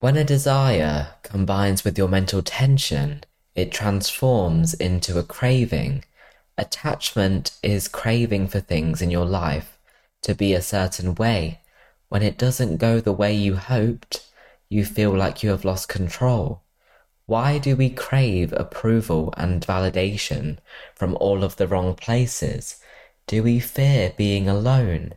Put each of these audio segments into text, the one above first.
When a desire combines with your mental tension, it transforms into a craving. Attachment is craving for things in your life to be a certain way. When it doesn't go the way you hoped, you feel like you have lost control. Why do we crave approval and validation from all of the wrong places? Do we fear being alone?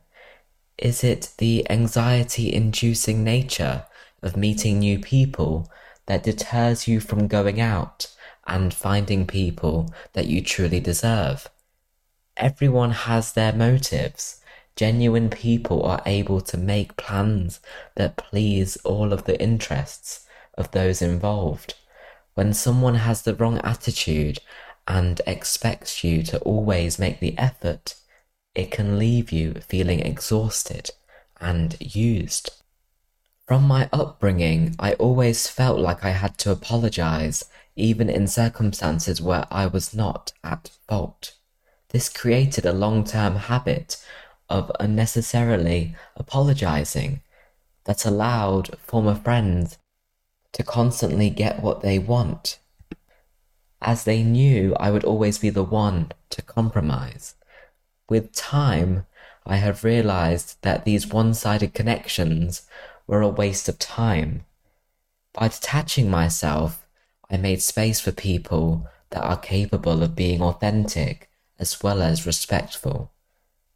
Is it the anxiety inducing nature of meeting new people that deters you from going out and finding people that you truly deserve? Everyone has their motives. Genuine people are able to make plans that please all of the interests of those involved. When someone has the wrong attitude and expects you to always make the effort, it can leave you feeling exhausted and used. From my upbringing, I always felt like I had to apologize, even in circumstances where I was not at fault. This created a long term habit of unnecessarily apologizing that allowed former friends to constantly get what they want, as they knew I would always be the one to compromise. With time, I have realized that these one sided connections were a waste of time. By detaching myself, I made space for people that are capable of being authentic as well as respectful.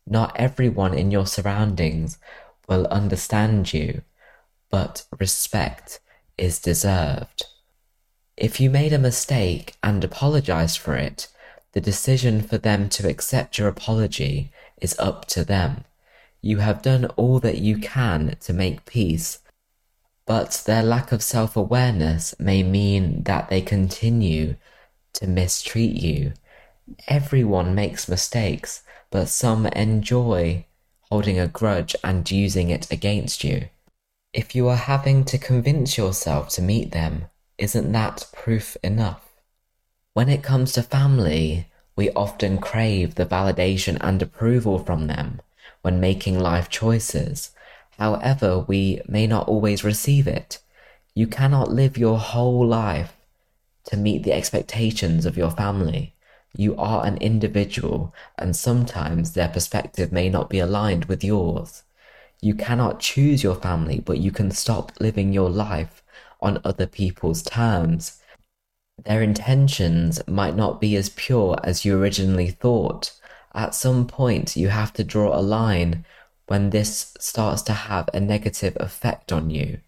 Not everyone in your surroundings will understand you, but respect is deserved. If you made a mistake and apologized for it, the decision for them to accept your apology is up to them. You have done all that you can to make peace, but their lack of self awareness may mean that they continue to mistreat you. Everyone makes mistakes, but some enjoy holding a grudge and using it against you. If you are having to convince yourself to meet them, isn't that proof enough? When it comes to family, we often crave the validation and approval from them when making life choices. However, we may not always receive it. You cannot live your whole life to meet the expectations of your family. You are an individual, and sometimes their perspective may not be aligned with yours. You cannot choose your family, but you can stop living your life on other people's terms. Their intentions might not be as pure as you originally thought. At some point, you have to draw a line when this starts to have a negative effect on you,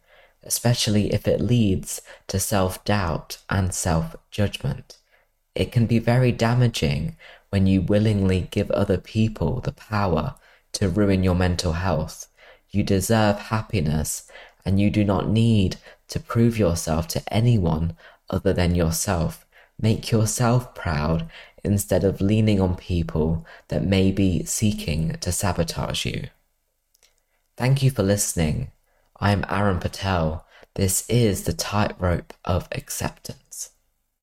especially if it leads to self doubt and self judgment. It can be very damaging when you willingly give other people the power to ruin your mental health you deserve happiness and you do not need to prove yourself to anyone other than yourself. Make yourself proud instead of leaning on people that may be seeking to sabotage you. Thank you for listening. I am Aaron Patel. This is the tightrope of acceptance.